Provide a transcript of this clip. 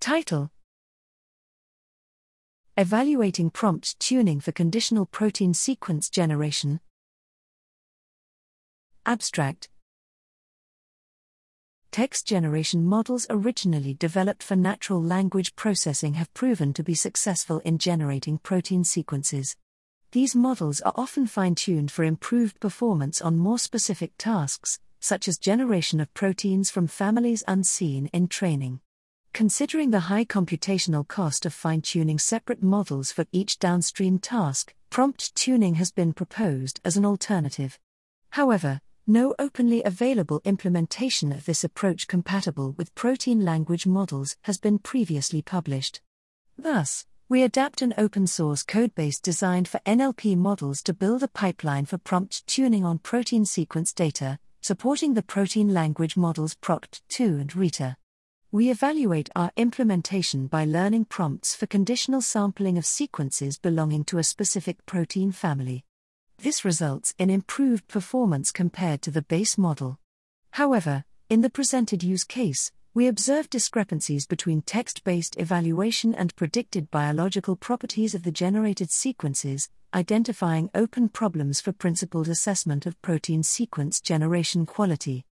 Title Evaluating prompt tuning for conditional protein sequence generation. Abstract Text generation models originally developed for natural language processing have proven to be successful in generating protein sequences. These models are often fine tuned for improved performance on more specific tasks, such as generation of proteins from families unseen in training. Considering the high computational cost of fine tuning separate models for each downstream task, prompt tuning has been proposed as an alternative. However, no openly available implementation of this approach compatible with protein language models has been previously published. Thus, we adapt an open source codebase designed for NLP models to build a pipeline for prompt tuning on protein sequence data, supporting the protein language models ProtGPT2 and RITA. We evaluate our implementation by learning prompts for conditional sampling of sequences belonging to a specific protein family. This results in improved performance compared to the base model. However, in the presented use case, we observe discrepancies between text based evaluation and predicted biological properties of the generated sequences, identifying open problems for principled assessment of protein sequence generation quality.